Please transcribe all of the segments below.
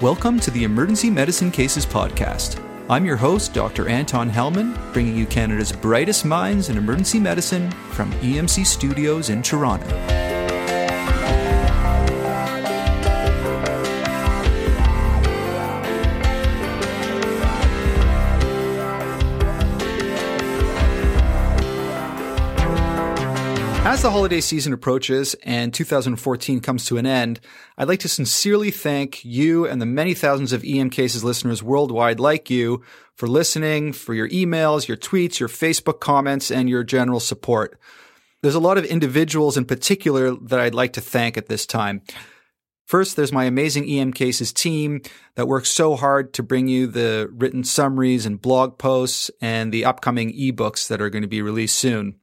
Welcome to the Emergency Medicine Cases Podcast. I'm your host, Dr. Anton Helman, bringing you Canada's brightest minds in emergency medicine from EMC Studios in Toronto. As the holiday season approaches and 2014 comes to an end, I'd like to sincerely thank you and the many thousands of EM Cases listeners worldwide like you for listening, for your emails, your tweets, your Facebook comments, and your general support. There's a lot of individuals in particular that I'd like to thank at this time. First, there's my amazing EM Cases team that works so hard to bring you the written summaries and blog posts and the upcoming ebooks that are going to be released soon.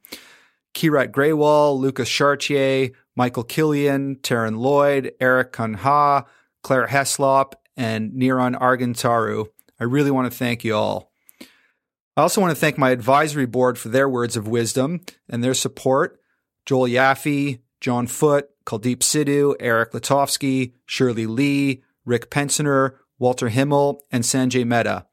Keerat Grewal, Lucas Chartier, Michael Killian, Taryn Lloyd, Eric Kanha, Claire Heslop, and Niran Argintaru. I really want to thank you all. I also want to thank my advisory board for their words of wisdom and their support. Joel Yaphe, John Foote, Kuldeep Sidhu, Eric Letovsky, Shirley Lee, Rick Penciner, Walter Himmel, and Sanjay Mehta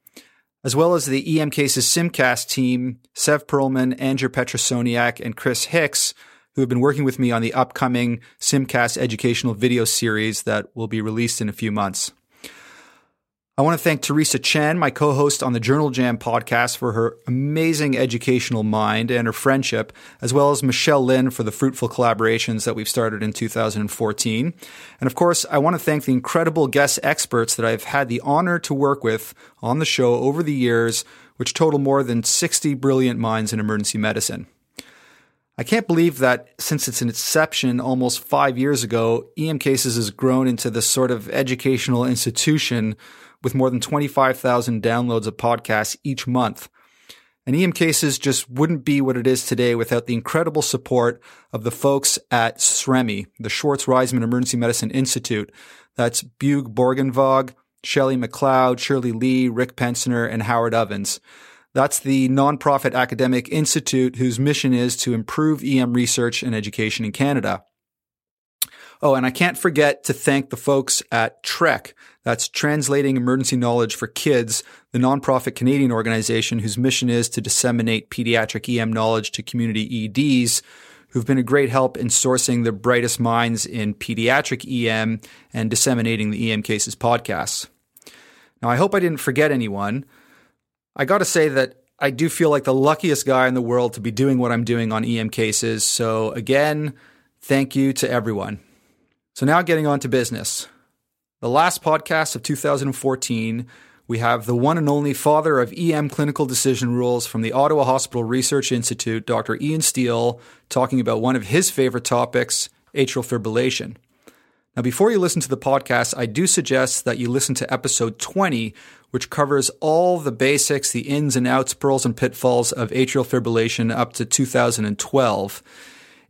as well as the EM Cases Simcast team, Sev Perelman, Andrew Petrosoniak, and Chris Hicks, who have been working with me on the upcoming Simcast educational video series that will be released in a few months. I want to thank Teresa Chan, my co host on the Journal Jam podcast, for her amazing educational mind and her friendship, as well as Michelle Lin for the fruitful collaborations that we've started in 2014. And of course, I want to thank the incredible guest experts that I've had the honor to work with on the show over the years, which total more than 60 brilliant minds in emergency medicine. I can't believe that since its inception almost five years ago, EM Cases has grown into this sort of educational institution with more than 25,000 downloads of podcasts each month. And EM Cases just wouldn't be what it is today without the incredible support of the folks at SREMI, the Schwartz Reisman Emergency Medicine Institute. That's Bjug Borgundvaag, Shelley McLeod, Shirley Lee, Rick Penciner, and Howard Ovens. That's the nonprofit academic institute whose mission is to improve EM research and education in Canada. Oh, and I can't forget to thank the folks at TREKK. That's Translating Emergency Knowledge for Kids, the nonprofit Canadian organization whose mission is to disseminate pediatric EM knowledge to community EDs who've been a great help in sourcing the brightest minds in pediatric EM and disseminating the EM Cases podcasts. Now, I hope I didn't forget anyone. I got to say that I do feel like the luckiest guy in the world to be doing what I'm doing on EM Cases. So, again, thank you to everyone. So, now getting on to business. The last podcast of 2014, we have the one and only father of EM clinical decision rules from the Ottawa Hospital Research Institute, Dr. Ian Stiell, talking about one of his favorite topics, atrial fibrillation. Now, before you listen to the podcast, I do suggest that you listen to episode 20, which covers all the basics, the ins and outs, pearls and pitfalls of atrial fibrillation up to 2012.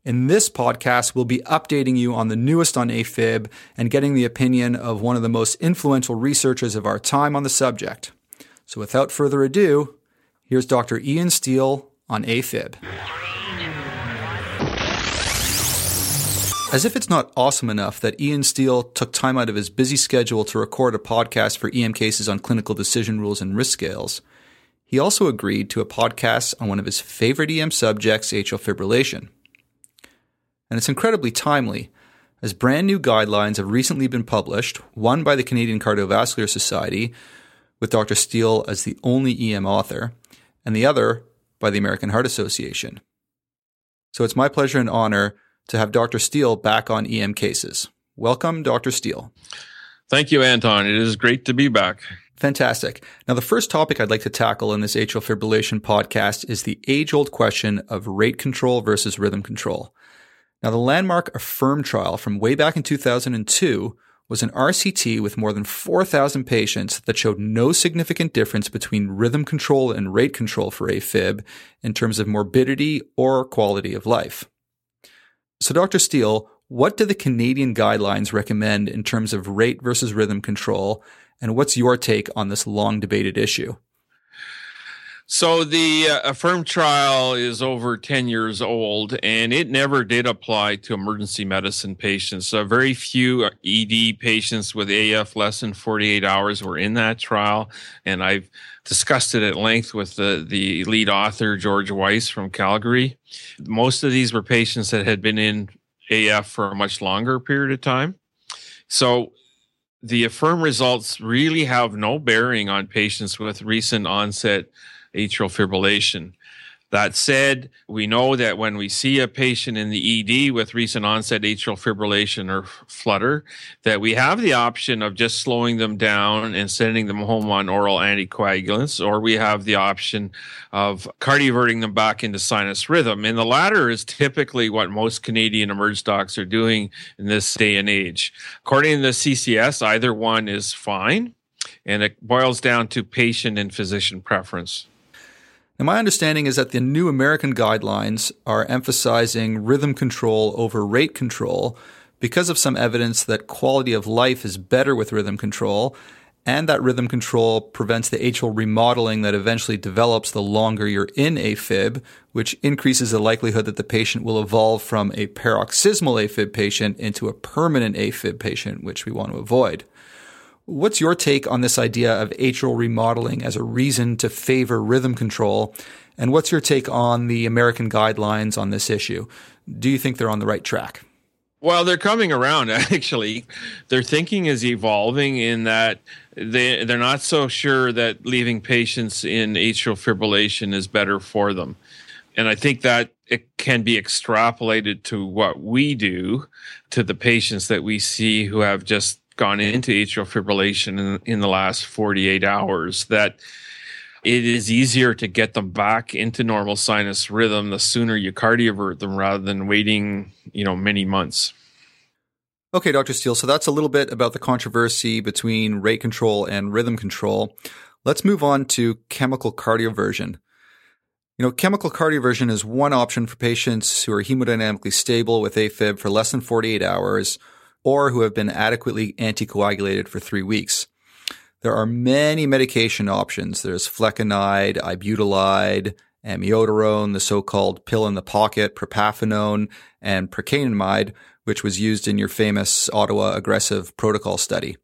In this podcast, we'll be updating you on the newest on AFib and getting the opinion of one of the most influential researchers of our time on the subject. So without further ado, here's Dr. Ian Stiell on AFib. As if it's not awesome enough that Ian Stiell took time out of his busy schedule to record a podcast for EM cases on clinical decision rules and risk scales, he also agreed to a podcast on one of his favorite EM subjects, atrial fibrillation and it's incredibly timely, as brand new guidelines have recently been published, one by the Canadian Cardiovascular Society, with Dr. Stiell as the only EM author, and the other by the American Heart Association. So it's my pleasure and honor to have Dr. Stiell back on EM cases. Welcome, Dr. Stiell. Thank you, Anton. It is great to be back. Fantastic. Now, the first topic I'd like to tackle in this atrial fibrillation podcast is the age old question of rate control versus rhythm control. Now, the landmark AFFIRM trial from way back in 2002 was an RCT with more than 4,000 patients that showed no significant difference between rhythm control and rate control for AFib in terms of morbidity or quality of life. So, Dr. Stiell, what do the Canadian guidelines recommend in terms of rate versus rhythm control, and what's your take on this long debated issue? So the uh, Affirm trial is over 10 years old and it never did apply to emergency medicine patients. So very few ED patients with AF less than 48 hours were in that trial. And I've discussed it at length with the, the lead author, George Wyse from Calgary. Most of these were patients that had been in AF for a much longer period of time. So the affirm results really have no bearing on patients with recent onset atrial fibrillation. That said, we know that when we see a patient in the ED with recent onset atrial fibrillation or flutter, that we have the option of just slowing them down and sending them home on oral anticoagulants, or we have the option of cardioverting them back into sinus rhythm. And the latter is typically what most Canadian emerge docs are doing in this day and age. According to the CCS, either one is fine, and it boils down to patient and physician preference. Now, my understanding is that the new American guidelines are emphasizing rhythm control over rate control because of some evidence that quality of life is better with rhythm control and that rhythm control prevents the atrial remodeling that eventually develops the longer you're in AFib, which increases the likelihood that the patient will evolve from a paroxysmal AFib patient into a permanent AFib patient, which we want to avoid. What's your take on this idea of atrial remodeling as a reason to favor rhythm control? And what's your take on the American guidelines on this issue? Do you think they're on the right track? Well, they're coming around actually. Their thinking is evolving in that they they're not so sure that leaving patients in atrial fibrillation is better for them. And I think that it can be extrapolated to what we do to the patients that we see who have just gone into atrial fibrillation in, in the last 48 hours that it is easier to get them back into normal sinus rhythm the sooner you cardiovert them rather than waiting, you know, many months. Okay, Dr. Stiell. So that's a little bit about the controversy between rate control and rhythm control. Let's move on to chemical cardioversion. You know, chemical cardioversion is one option for patients who are hemodynamically stable with AFib for less than 48 hours or who have been adequately anticoagulated for three weeks. There are many medication options. There's flecainide, ibutylide, amiodarone, the so-called pill in the pocket, propafenone, and procainamide, which was used in your famous Ottawa aggressive protocol study.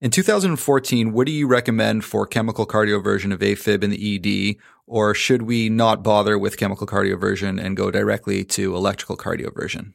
In 2014, what do you recommend for chemical cardioversion of AFib in the ED, or should we not bother with chemical cardioversion and go directly to electrical cardioversion?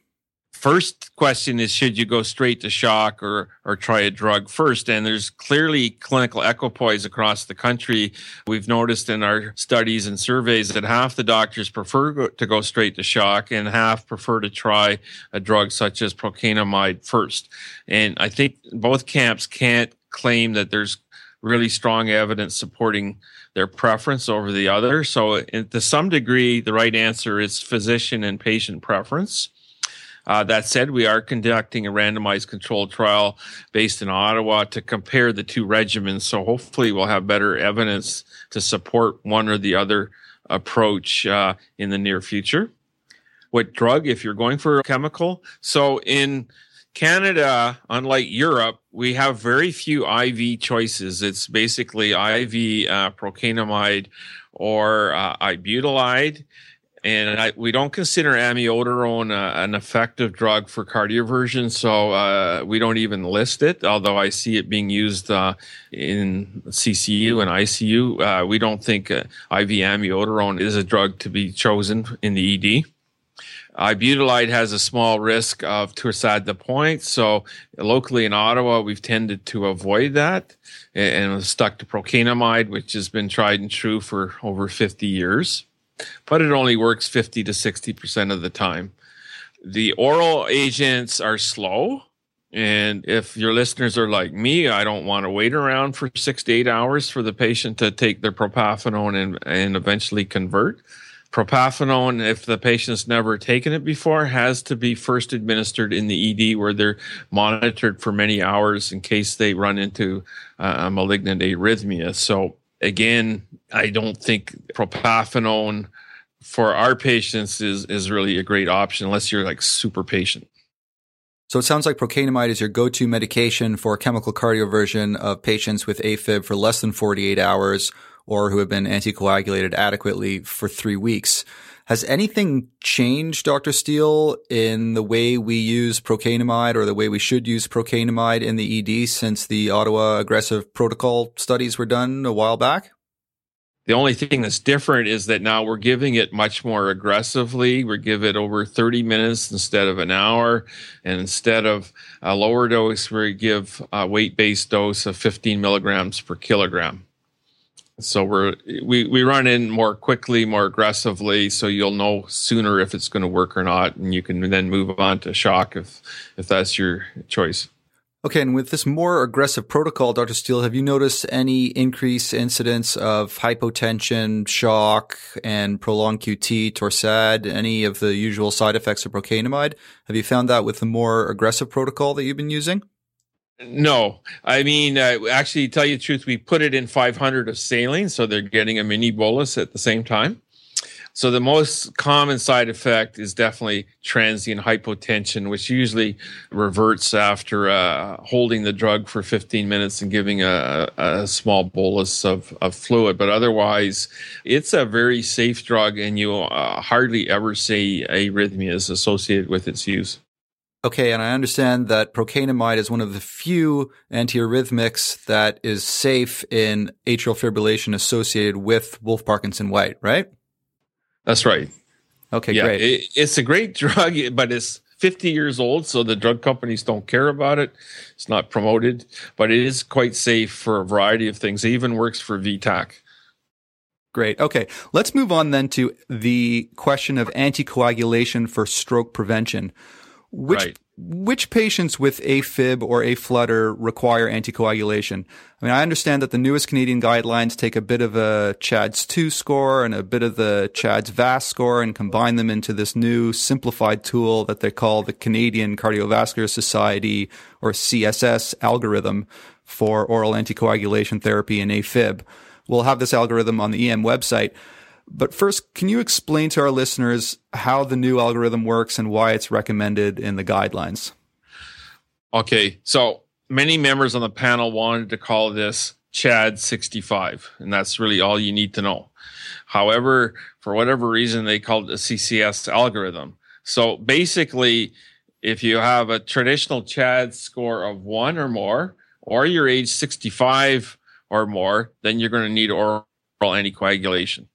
First question is should you go straight to shock or or try a drug first? And there's clearly clinical equipoise across the country. We've noticed in our studies and surveys that half the doctors prefer to go straight to shock and half prefer to try a drug such as procainamide first. And i think both camps can't claim that there's really strong evidence supporting their preference over the other. So to some degree the right answer is physician and patient preference uh, that said, we are conducting a randomized controlled trial based in Ottawa to compare the two regimens. So hopefully we'll have better evidence to support one or the other approach uh, in the near future. What drug, if you're going for a chemical? So in Canada, unlike Europe, we have very few IV choices. It's basically IV uh, procainamide or uh, and I, we don't consider amiodarone uh, an effective drug for cardioversion, so uh, we don't even list it. Although I see it being used uh, in CCU and ICU, uh, we don't think uh, IV amiodarone is a drug to be chosen in the ED. Ibutylide has a small risk of torsade de pointe, so locally in Ottawa, we've tended to avoid that and stuck to procainamide, which has been tried and true for over 50 years but it only works 50 to 60% of the time. The oral agents are slow. And if your listeners are like me, I don't want to wait around for six to eight hours for the patient to take their propafenone and, and eventually convert. Propafenone, if the patient's never taken it before, has to be first administered in the ED where they're monitored for many hours in case they run into uh, a malignant arrhythmia. So again, I don't think propafenone for our patients is is really a great option unless you're like super patient. So it sounds like procainamide is your go-to medication for chemical cardioversion of patients with AFib for less than 48 hours or who have been anticoagulated adequately for three weeks. Has anything changed, Dr. Stiell, in the way we use procainamide or the way we should use procainamide in the ED since the Ottawa aggressive protocol studies were done a while back? The only thing that's different is that now we're giving it much more aggressively. We give it over 30 minutes instead of an hour. And instead of a lower dose, we give a weight based dose of 15 milligrams per kilogram. So we're we, we run in more quickly, more aggressively, so you'll know sooner if it's going to work or not, and you can then move on to shock if if that's your choice. Okay, and with this more aggressive protocol, Dr. Stiell, have you noticed any increased incidence of hypotension, shock, and prolonged QT, torsade, any of the usual side effects of procainamide? Have you found that with the more aggressive protocol that you've been using? No, I mean, uh, actually, tell you the truth, we put it in 500 of saline, so they're getting a mini bolus at the same time. So the most common side effect is definitely transient hypotension, which usually reverts after uh, holding the drug for 15 minutes and giving a, a small bolus of, of, fluid. But otherwise, it's a very safe drug, and you uh, hardly ever see arrhythmias associated with its use. Okay, and I understand that procainamide is one of the few antiarrhythmics that is safe in atrial fibrillation associated with Wolff Parkinson White, right? That's right. Okay, yeah, great. It, it's a great drug, but it's 50 years old, so the drug companies don't care about it. It's not promoted, but it is quite safe for a variety of things. It even works for VTAC. Great. Okay. Let's move on then to the question of anticoagulation for stroke prevention. Which right. which patients with AFib or AFlutter require anticoagulation? I mean, I understand that the newest Canadian guidelines take a bit of a CHADS 2 score and a bit of the CHADS VAS score and combine them into this new simplified tool that they call the Canadian Cardiovascular Society or CSS algorithm for oral anticoagulation therapy in AFib. We'll have this algorithm on the EM website. But first, can you explain to our listeners how the new algorithm works and why it's recommended in the guidelines? Okay, so many members on the panel wanted to call this CHAD 65, and that's really all you need to know. However, for whatever reason, they called it a CSS algorithm. So basically, if you have a traditional CHAD score of one or more, or you're age 65 or more, then you're going to need oral anticoagulation.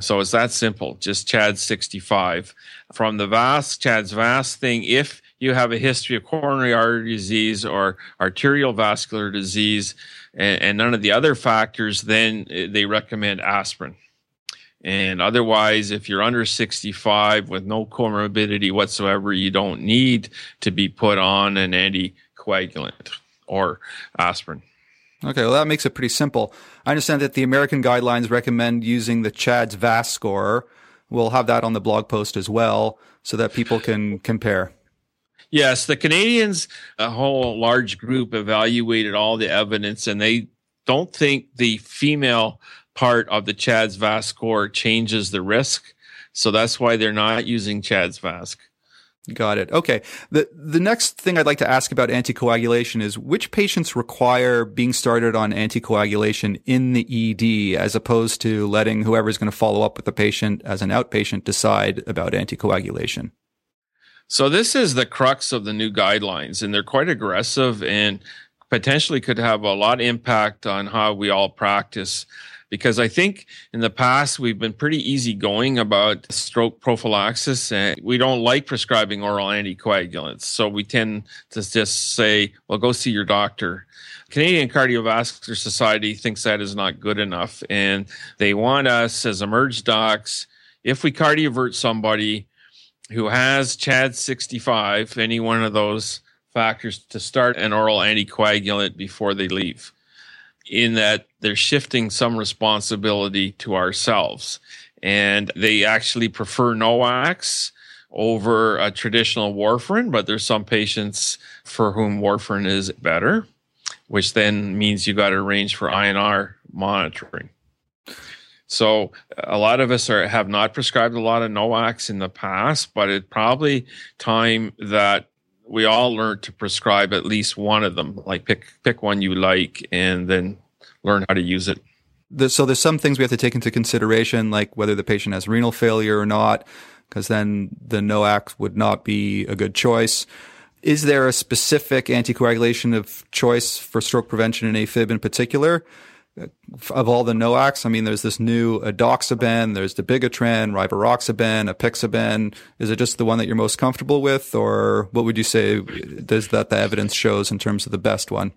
So it's that simple, just CHAD 65. From the VAS, CHAD's VAS thing, if you have a history of coronary artery disease or arterial vascular disease and, and none of the other factors, then eh, they recommend aspirin. And otherwise, if you're under 65 with no comorbidity whatsoever, you don't need to be put on an anticoagulant or aspirin. Okay, well, that makes it pretty simple. I understand that the American guidelines recommend using the CHADS VAS score. We'll have that on the blog post as well so that people can compare. Yes, the Canadians, a whole large group, evaluated all the evidence and they don't think the female part of the CHADS VAS score changes the risk. So that's why they're not using CHADS VAS. Got it. Okay. The the next thing I'd like to ask about anticoagulation is which patients require being started on anticoagulation in the ED as opposed to letting whoever's going to follow up with the patient as an outpatient decide about anticoagulation. So this is the crux of the new guidelines and they're quite aggressive and potentially could have a lot of impact on how we all practice because I think in the past we've been pretty easygoing about stroke prophylaxis and we don't like prescribing oral anticoagulants. So we tend to just say, well, go see your doctor. Canadian Cardiovascular Society thinks that is not good enough. And they want us as emerge docs, if we cardiovert somebody who has CHAD 65, any one of those factors, to start an oral anticoagulant before they leave in that they're shifting some responsibility to ourselves. And they actually prefer NOACs over a traditional warfarin, but there's some patients for whom warfarin is better, which then means you got to arrange for INR monitoring. So a lot of us are have not prescribed a lot of NOACs in the past, but it's probably time that we all learn to prescribe at least one of them. Like pick pick one you like and then learn how to use it. so there's some things we have to take into consideration, like whether the patient has renal failure or not, because then the NOAC would not be a good choice. Is there a specific anticoagulation of choice for stroke prevention in AFib in particular? Of all the NOACs, I mean, there's this new edoxaban, there's dabigatran, rivaroxaban, apixaban. Is it just the one that you're most comfortable with, or what would you say does that the evidence shows in terms of the best one?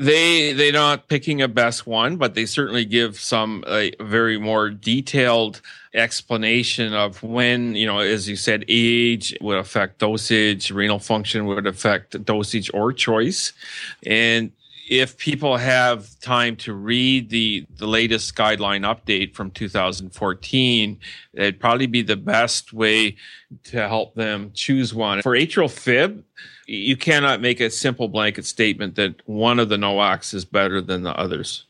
they they're not picking a best one, but they certainly give some a very more detailed explanation of when you know, as you said, age would affect dosage, renal function would affect dosage or choice, and if people have time to read the the latest guideline update from 2014, it'd probably be the best way to help them choose one for atrial fib you cannot make a simple blanket statement that one of the NOACs is better than the others.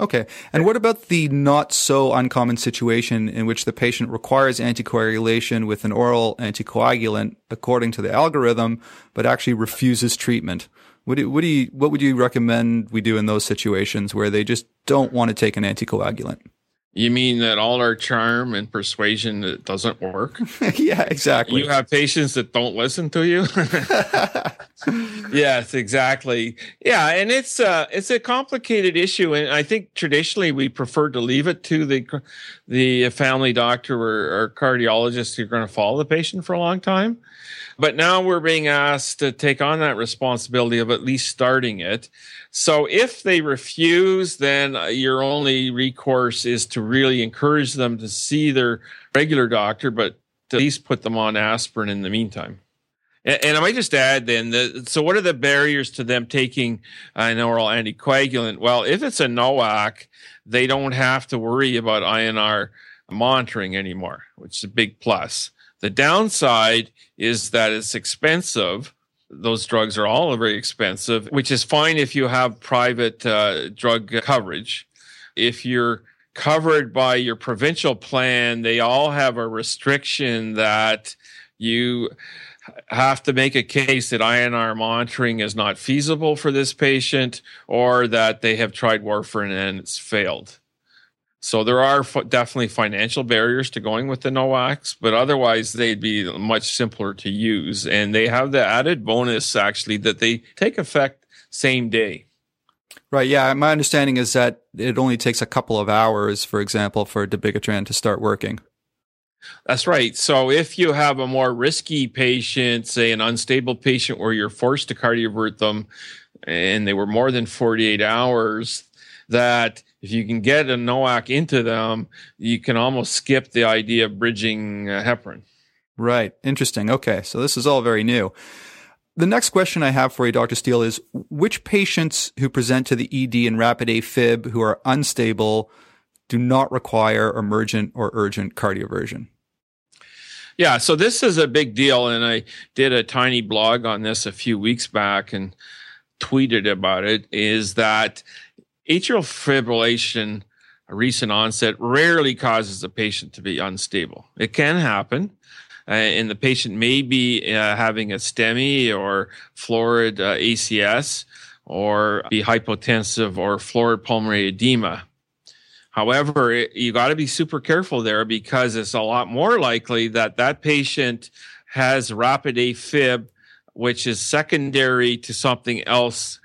Okay. And what about the not so uncommon situation in which the patient requires anticoagulation with an oral anticoagulant according to the algorithm, but actually refuses treatment? What do, what do you, what would you recommend we do in those situations where they just don't want to take an anticoagulant? You mean that all our charm and persuasion it doesn't work? yeah, exactly. You have patients that don't listen to you. yes, exactly. Yeah, and it's uh it's a complicated issue, and I think traditionally we prefer to leave it to the the family doctor or, or cardiologist who's going to follow the patient for a long time. But now we're being asked to take on that responsibility of at least starting it. So if they refuse, then uh, your only recourse is to really encourage them to see their regular doctor, but at least put them on aspirin in the meantime. And, and I might just add then, so what are the barriers to them taking an oral anticoagulant? Well, if it's a NOAC, they don't have to worry about INR monitoring anymore, which is a big plus. The downside is that it's expensive. Those drugs are all very expensive, which is fine if you have private uh, drug coverage. If you're covered by your provincial plan, they all have a restriction that you have to make a case that INR monitoring is not feasible for this patient or that they have tried warfarin and it's failed. So there are f- definitely financial barriers to going with the NOACs, but otherwise they'd be much simpler to use. And they have the added bonus actually that they take effect same day. Right. Yeah. My understanding is that it only takes a couple of hours, for example, for dabigatran to start working. That's right. So if you have a more risky patient, say an unstable patient where you're forced to cardiovert them and they were more than 48 hours, that if you can get a NOAC into them, you can almost skip the idea of bridging uh, heparin. Right. Interesting. Okay. So this is all very new. The next question I have for you, Dr. Stiell, is which patients who present to the ED in rapid AFib who are unstable do not require emergent or urgent cardioversion? Yeah, so this is a big deal. And I did a tiny blog on this a few weeks back and tweeted about it. Is that atrial fibrillation, a recent onset, rarely causes a patient to be unstable. It can happen. Uh, and the patient may be uh, having a STEMI or florid uh, ACS or be hypotensive or florid pulmonary edema. However, it, you got to be super careful there because it's a lot more likely that that patient has rapid AFib, which is secondary to something else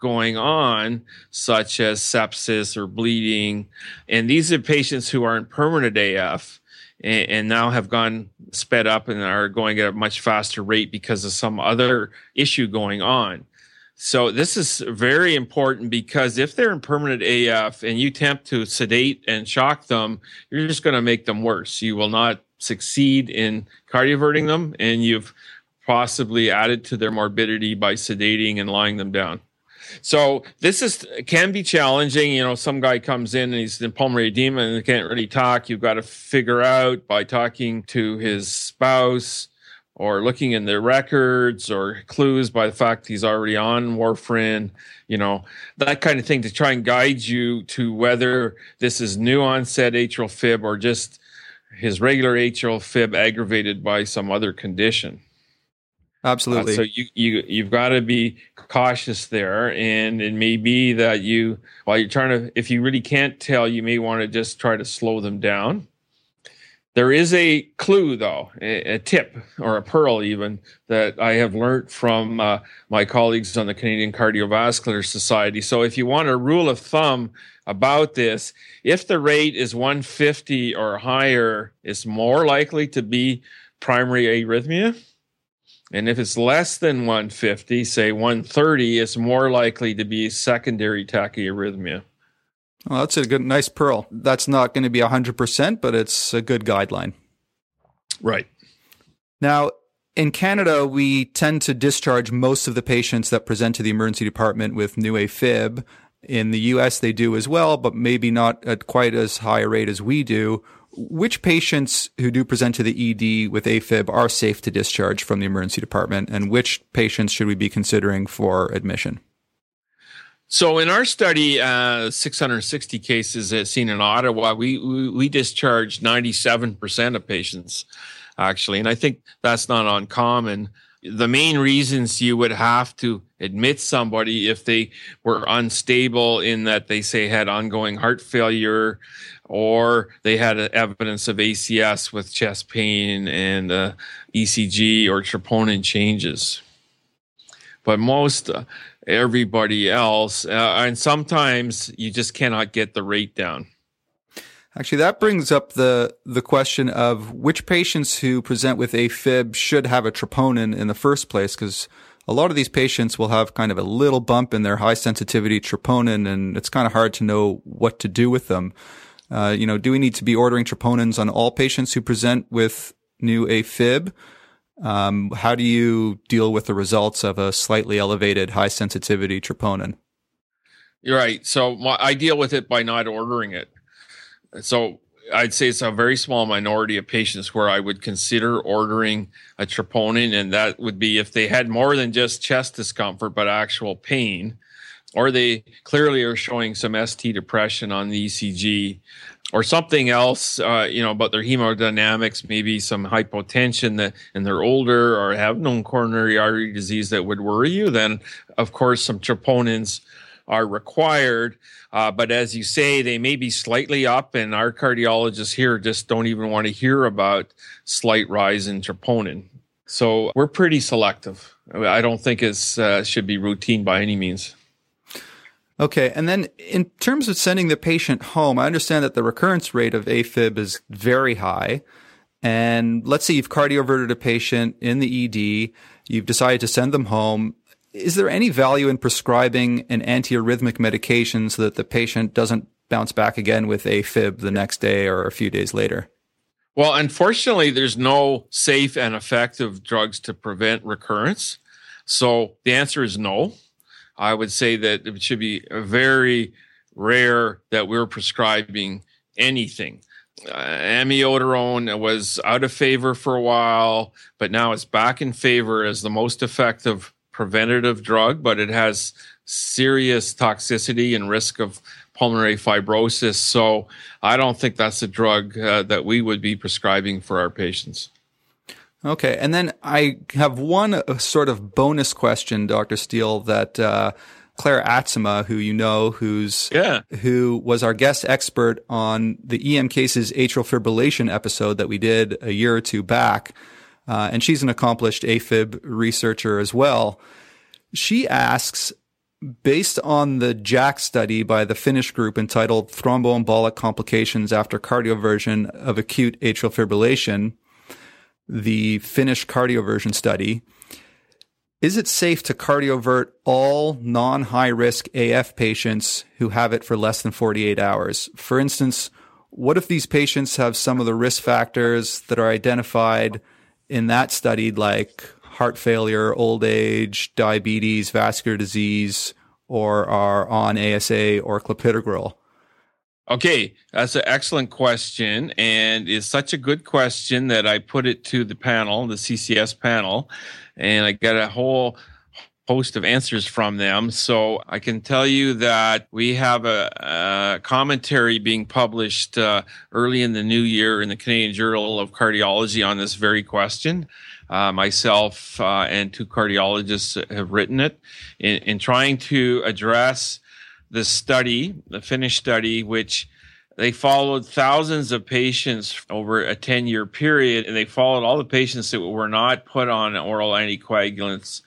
going on, such as sepsis or bleeding. And these are patients who are in permanent AF and, and, now have gone sped up and are going at a much faster rate because of some other issue going on. So this is very important because if they're in permanent AF and you attempt to sedate and shock them, you're just going to make them worse. You will not succeed in cardioverting them and you've possibly added to their morbidity by sedating and lying them down. So this is can be challenging. You know, some guy comes in and he's in pulmonary edema and can't really talk. You've got to figure out by talking to his spouse or looking in their records or clues by the fact he's already on warfarin, you know, that kind of thing to try and guide you to whether this is new onset atrial fib or just his regular atrial fib aggravated by some other condition. Absolutely. Uh, so you you you've got to be cautious there, and it may be that you while you're trying to, if you really can't tell, you may want to just try to slow them down. There is a clue, though, a, a tip or a pearl, even that I have learned from uh, my colleagues on the Canadian Cardiovascular Society. So, if you want a rule of thumb about this, if the rate is 150 or higher, it's more likely to be primary arrhythmia and if it's less than 150, say 130, it's more likely to be secondary tachyarrhythmia. Well, that's a good, nice pearl. That's not going to be 100%, but it's a good guideline. Right. Now, in Canada, we tend to discharge most of the patients that present to the emergency department with new AFib. In the US, they do as well, but maybe not at quite as high a rate as we do which patients who do present to the ED with AFib are safe to discharge from the emergency department, and which patients should we be considering for admission? So, in our study, uh, 660 cases seen in Ottawa, we, we, we discharged 97% of patients, actually. And I think that's not uncommon. The main reasons you would have to admit somebody if they were unstable in that they say had ongoing heart failure, or they had evidence of ACS with chest pain and uh, ECG or troponin changes. But most uh, everybody else, uh, and sometimes you just cannot get the rate down. Actually, that brings up the the question of which patients who present with AFib should have a troponin in the first place, because a lot of these patients will have kind of a little bump in their high sensitivity troponin, and it's kind of hard to know what to do with them. Uh, you know, do we need to be ordering troponins on all patients who present with new AFib? Um, how do you deal with the results of a slightly elevated high sensitivity troponin? You're right. So I deal with it by not ordering it. So I'd say it's a very small minority of patients where I would consider ordering a troponin, and that would be if they had more than just chest discomfort, but actual pain or they clearly are showing some ST depression on the ECG or something else, uh, you know, about their hemodynamics, maybe some hypotension that, and they're older or have known coronary artery disease that would worry you, then of course some troponins are required. Uh, but as you say, they may be slightly up, and our cardiologists here just don't even want to hear about slight rise in troponin. So we're pretty selective. I don't think it uh, should be routine by any means. Okay. And then in terms of sending the patient home, I understand that the recurrence rate of AFib is very high. And let's say you've cardioverted a patient in the ED, you've decided to send them home. Is there any value in prescribing an antiarrhythmic medication so that the patient doesn't bounce back again with AFib the next day or a few days later? Well, unfortunately, there's no safe and effective drugs to prevent recurrence. So the answer is no. I would say that it should be very rare that we're prescribing anything. Uh, amiodarone was out of favor for a while, but now it's back in favor as the most effective preventative drug, but it has serious toxicity and risk of pulmonary fibrosis. So I don't think that's a drug uh, that we would be prescribing for our patients. Okay, and then I have one uh, sort of bonus question, Dr. Stiell, that uh, Claire Atzema, who you know, who's yeah. who was our guest expert on the EM cases atrial fibrillation episode that we did a year or two back, uh, and she's an accomplished AFib researcher as well. She asks, based on the JACC study by the Finnish group entitled "Thromboembolic Complications After Cardioversion of Acute Atrial Fibrillation." the Finnish cardioversion study. Is it safe to cardiovert all non high risk AF patients who have it for less than 48 hours? For instance, what if these patients have some of the risk factors that are identified in that study, like heart failure, old age, diabetes, vascular disease, or are on ASA or clopidogrel? Okay, that's an excellent question, and it's such a good question that I put it to the panel, the CCS panel, and I got a whole host of answers from them. So I can tell you that we have a, a commentary being published uh, early in the new year in the Canadian Journal of Cardiology on this very question. Uh, myself uh, and two cardiologists have written it in, in trying to address the study, the Finnish study, which they followed thousands of patients over a 10 year period, and they followed all the patients that were not put on oral anticoagulants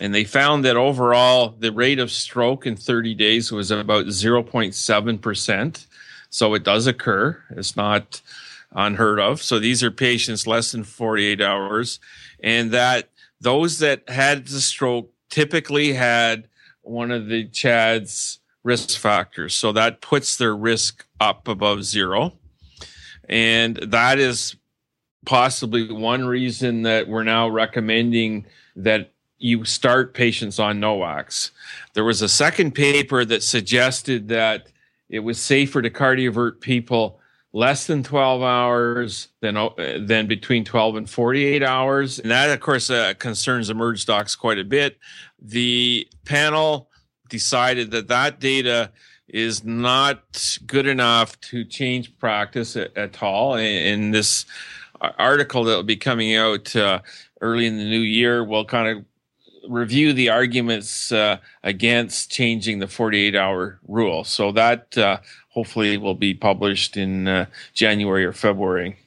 and they found that overall the rate of stroke in 30 days was about 0.7%. So it does occur. It's not unheard of. So these are patients less than 48 hours. And that those that had the stroke typically had one of the CHAD's risk factors. So that puts their risk up above zero. And that is possibly one reason that we're now recommending that you start patients on NOACs. There was a second paper that suggested that it was safer to cardiovert people less than 12 hours than than between 12 and 48 hours. And that of course uh, concerns emerge docs quite a bit. The panel decided that that data is not good enough to change practice at, at all. In this article that will be coming out uh, early in the new year will kind of review the arguments uh, against changing the 48 hour rule. So that uh, hopefully will be published in uh, January or February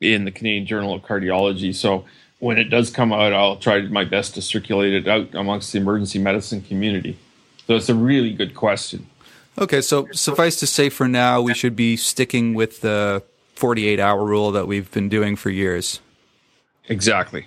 in the Canadian Journal of Cardiology. So when it does come out, I'll try my best to circulate it out amongst the emergency medicine community. So it's a really good question. Okay, so suffice to say for now, we should be sticking with the 48 hour rule that we've been doing for years. Exactly.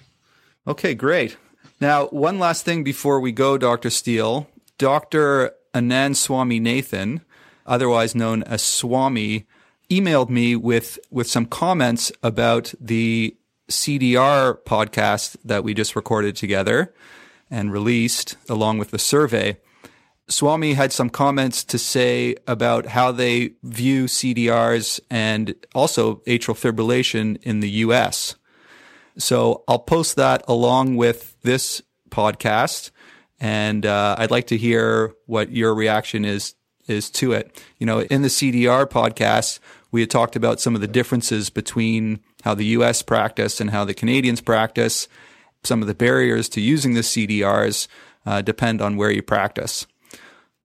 Okay, great. Now, one last thing before we go, Dr. Stiell. Dr. Anand Swaminathan, otherwise known as Swami, emailed me with, with some comments about the CDR podcast that we just recorded together and released along with the survey. Swami had some comments to say about how they view CDRs and also atrial fibrillation in the US. So I'll post that along with this podcast, and uh, I'd like to hear what your reaction is is to it. You know, in the CDR podcast, we had talked about some of the differences between how the U.S. practice and how the Canadians practice. Some of the barriers to using the CDRs uh, depend on where you practice.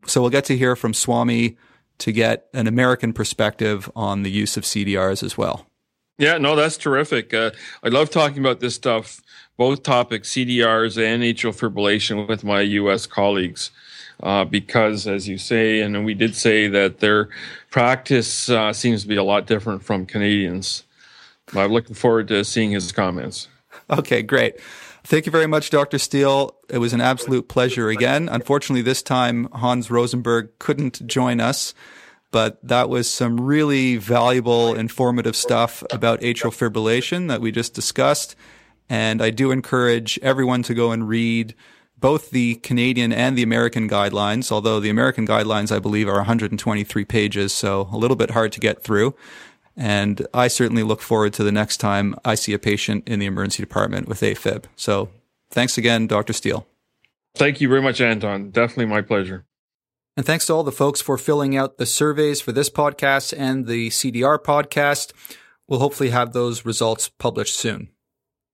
So we'll get to hear from Swami to get an American perspective on the use of CDRs as well. Yeah, no, that's terrific. Uh, I love talking about this stuff, both topics, CDRs and atrial fibrillation, with my U.S. colleagues, uh, because, as you say, and we did say that their practice uh, seems to be a lot different from Canadians. I'm looking forward to seeing his comments. Okay, great. Thank you very much, Dr. Stiell. It was an absolute pleasure again. Unfortunately, this time Hans Rosenberg couldn't join us but that was some really valuable, informative stuff about atrial fibrillation that we just discussed. And I do encourage everyone to go and read both the Canadian and the American guidelines, although the American guidelines, I believe, are 123 pages, so a little bit hard to get through. And I certainly look forward to the next time I see a patient in the emergency department with AFib. So thanks again, Dr. Stiell. Thank you very much, Anton. Definitely my pleasure. And thanks to all the folks for filling out the surveys for this podcast and the CDR podcast. We'll hopefully have those results published soon.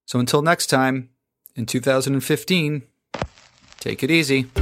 So until next time, in 2015, take it easy.